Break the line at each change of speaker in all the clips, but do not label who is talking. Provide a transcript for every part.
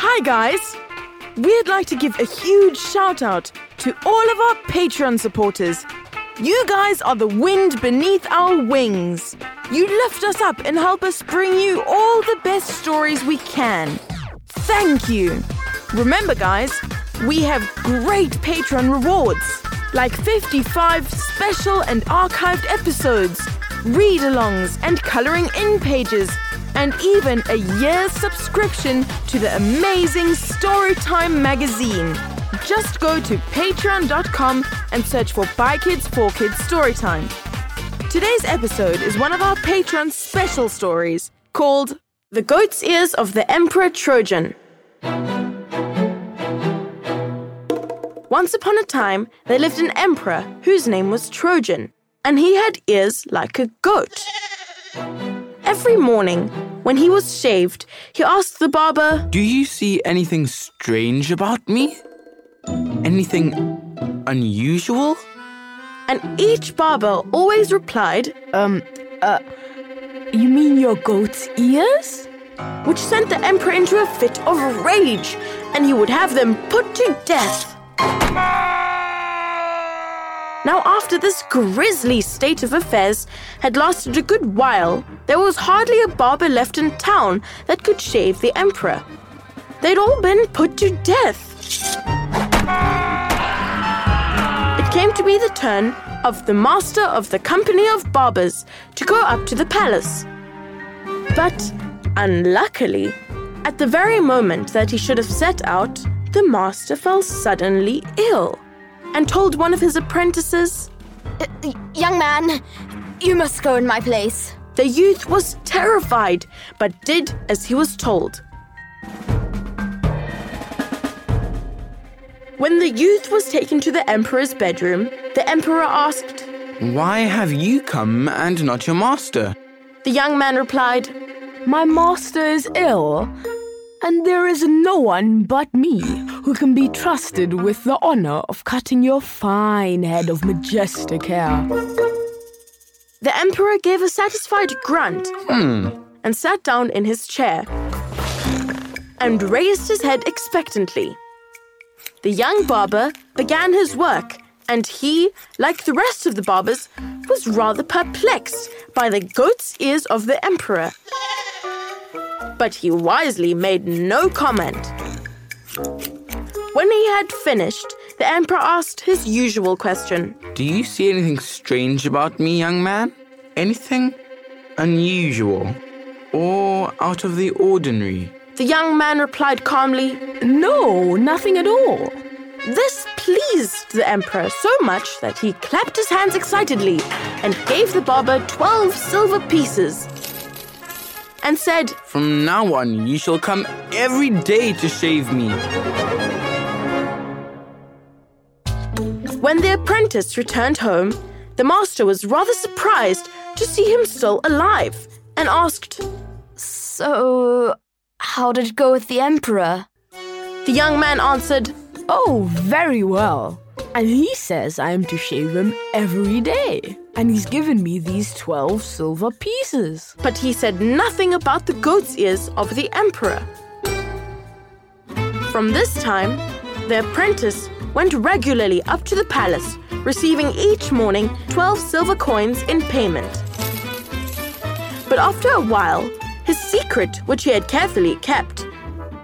Hi, guys! We'd like to give a huge shout out to all of our Patreon supporters. You guys are the wind beneath our wings. You lift us up and help us bring you all the best stories we can. Thank you! Remember, guys, we have great Patreon rewards like 55 special and archived episodes, read alongs, and coloring in pages and even a year's subscription to the amazing Storytime magazine. Just go to patreon.com and search for By Kids for Kids Storytime. Today's episode is one of our Patreon special stories called The Goat's Ears of the Emperor Trojan. Once upon a time, there lived an emperor whose name was Trojan, and he had ears like a goat. Every morning, when he was shaved, he asked the barber,
Do you see anything strange about me? Anything unusual?
and each barber always replied, Um, uh, you mean your goat's ears? Which sent the emperor into a fit of rage, and he would have them put to death. Now, after this grisly state of affairs had lasted a good while, there was hardly a barber left in town that could shave the emperor. They'd all been put to death. It came to be the turn of the master of the company of barbers to go up to the palace. But unluckily, at the very moment that he should have set out, the master fell suddenly ill and told one of his apprentices.
Young man, you must go in my place.
The youth was terrified, but did as he was told. When the youth was taken to the emperor's bedroom, the emperor asked.
Why have you come and not your master?
The young man replied,
My master is ill, and there is no one but me who can be trusted with the honor of cutting your fine head of majestic hair.
The emperor gave a satisfied grunt hmm. and sat down in his chair and raised his head expectantly. The young barber began his work, and he, like the rest of the barbers, was rather perplexed by the goat's ears of the emperor. But he wisely made no comment. When he had finished, the emperor asked his usual question.
Do you see anything strange about me, young man? Anything unusual or out of the ordinary?
The young man replied calmly,
No, nothing at all.
This pleased the emperor so much that he clapped his hands excitedly and gave the barber twelve silver pieces and said,
From now on, you shall come every day to shave me.
When the apprentice returned home, the master was rather surprised to see him still alive and asked,
So, how did it go with the Emperor?
The young man answered,
Oh, very well. And he says I am to shave him every day. And he's given me these 12 silver pieces.
but he said nothing about the goat's ears of the emperor. From this time, the apprentice went regularly up to the palace, receiving each morning 12 silver coins in payment. But after a while, his secret, which he had carefully kept,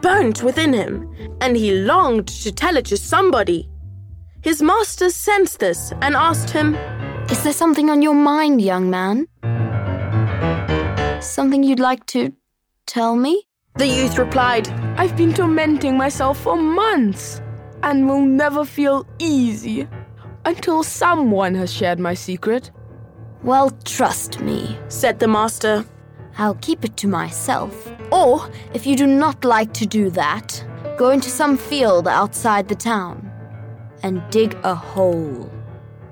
burnt within him, and he longed to tell it to somebody. His master sensed this and asked him,
Is there something on your mind, young man? Something you'd like to tell me?
The youth replied,
I've been tormenting myself for months and will never feel easy until someone has shared my secret.
Well, trust me.
said the master.
I'll keep it to myself. Or, if you do not like to do that, go into some field outside the town and dig a hole.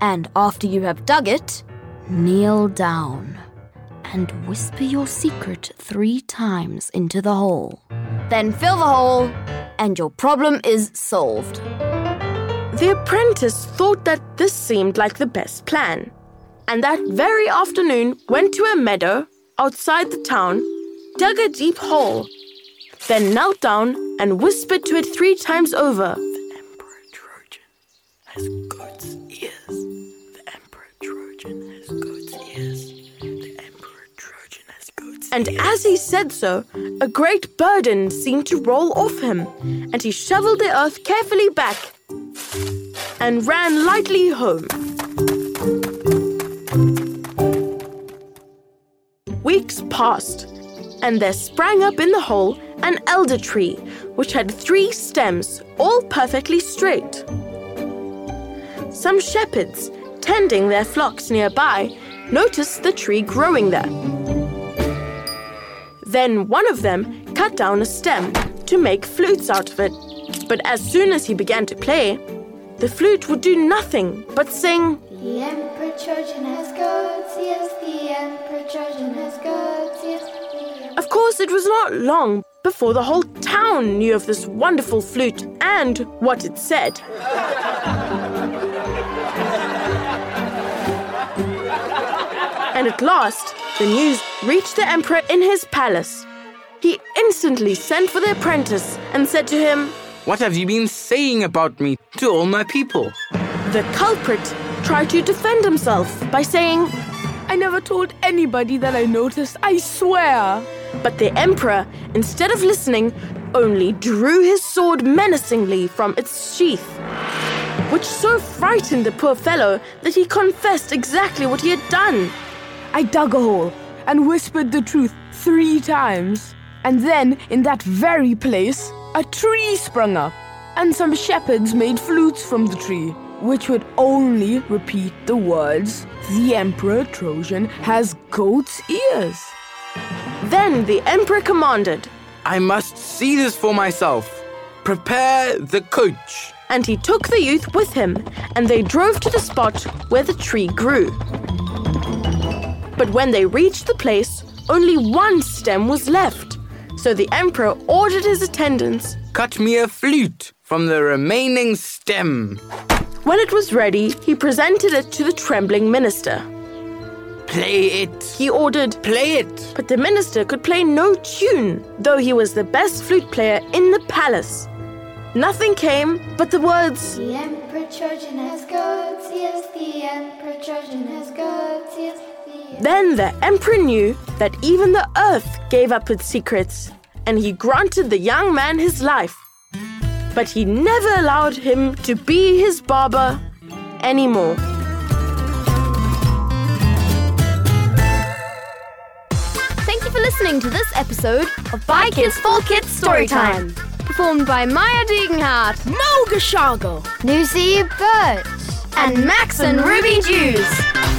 And after you have dug it, kneel down and whisper your secret three times into the hole. Then fill the hole, and your problem is solved.
The apprentice thought that this seemed like the best plan, and that very afternoon went to a meadow outside the town, dug a deep hole, then knelt down and whispered to it three times over.
The Emperor Trojan has
And as he said so, a great burden seemed to roll off him, and he shoveled the earth carefully back and ran lightly home. Weeks passed, and there sprang up in the hole an elder tree which had three stems, all perfectly straight. Some shepherds, tending their flocks nearby, noticed the tree growing there. Then one of them cut down a stem to make flutes out of it. But as soon as he began to play, the flute would do nothing but sing.
The Emperor Trojan has goats, yes, the Emperor Trojan has goats, yes.
Of course, it was not long before the whole town knew of this wonderful flute and what it said. and at last, the news reached the emperor in his palace. He instantly sent for the apprentice and said to him,
What have you been saying about me to all my people?
The culprit tried to defend himself by saying,
I never told anybody that I noticed, I swear.
But the emperor, instead of listening, only drew his sword menacingly from its sheath, which so frightened the poor fellow that he confessed exactly what he had done.
I dug a hole and whispered the truth three times. And then, in that very place, a tree sprung up, and some shepherds made flutes from the tree, which would only repeat the words, The Emperor Trojan has goat's ears.
Then the emperor commanded,
I must see this for myself. Prepare the coach.
and he took the youth with him, and they drove to the spot where the tree grew. But when they reached the place, only one stem was left. So the emperor ordered his attendants.
Cut me a flute from the remaining stem.
When it was ready, he presented it to the trembling minister.
Play it.
He ordered,
Play it.
but the minister could play no tune, though he was the best flute player in the palace. Nothing came but the words,
The Emperor Trojan has goats, yes, the Emperor Trojan has goats, yes, the
Then the emperor knew that even the earth gave up its secrets, and he granted the young man his life. But he never allowed him to be his barber anymore.
Thank you for listening to this episode of By Kids for Kids Storytime. Performed by Maya Degenhardt,
Moga Shargo!
Lucy Birch.
and Max and Ruby Dews.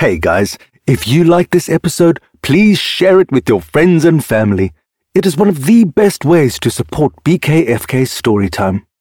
Hey guys, if you like this episode, please share it with your friends and family. It is one of the best ways to support BKFK Storytime.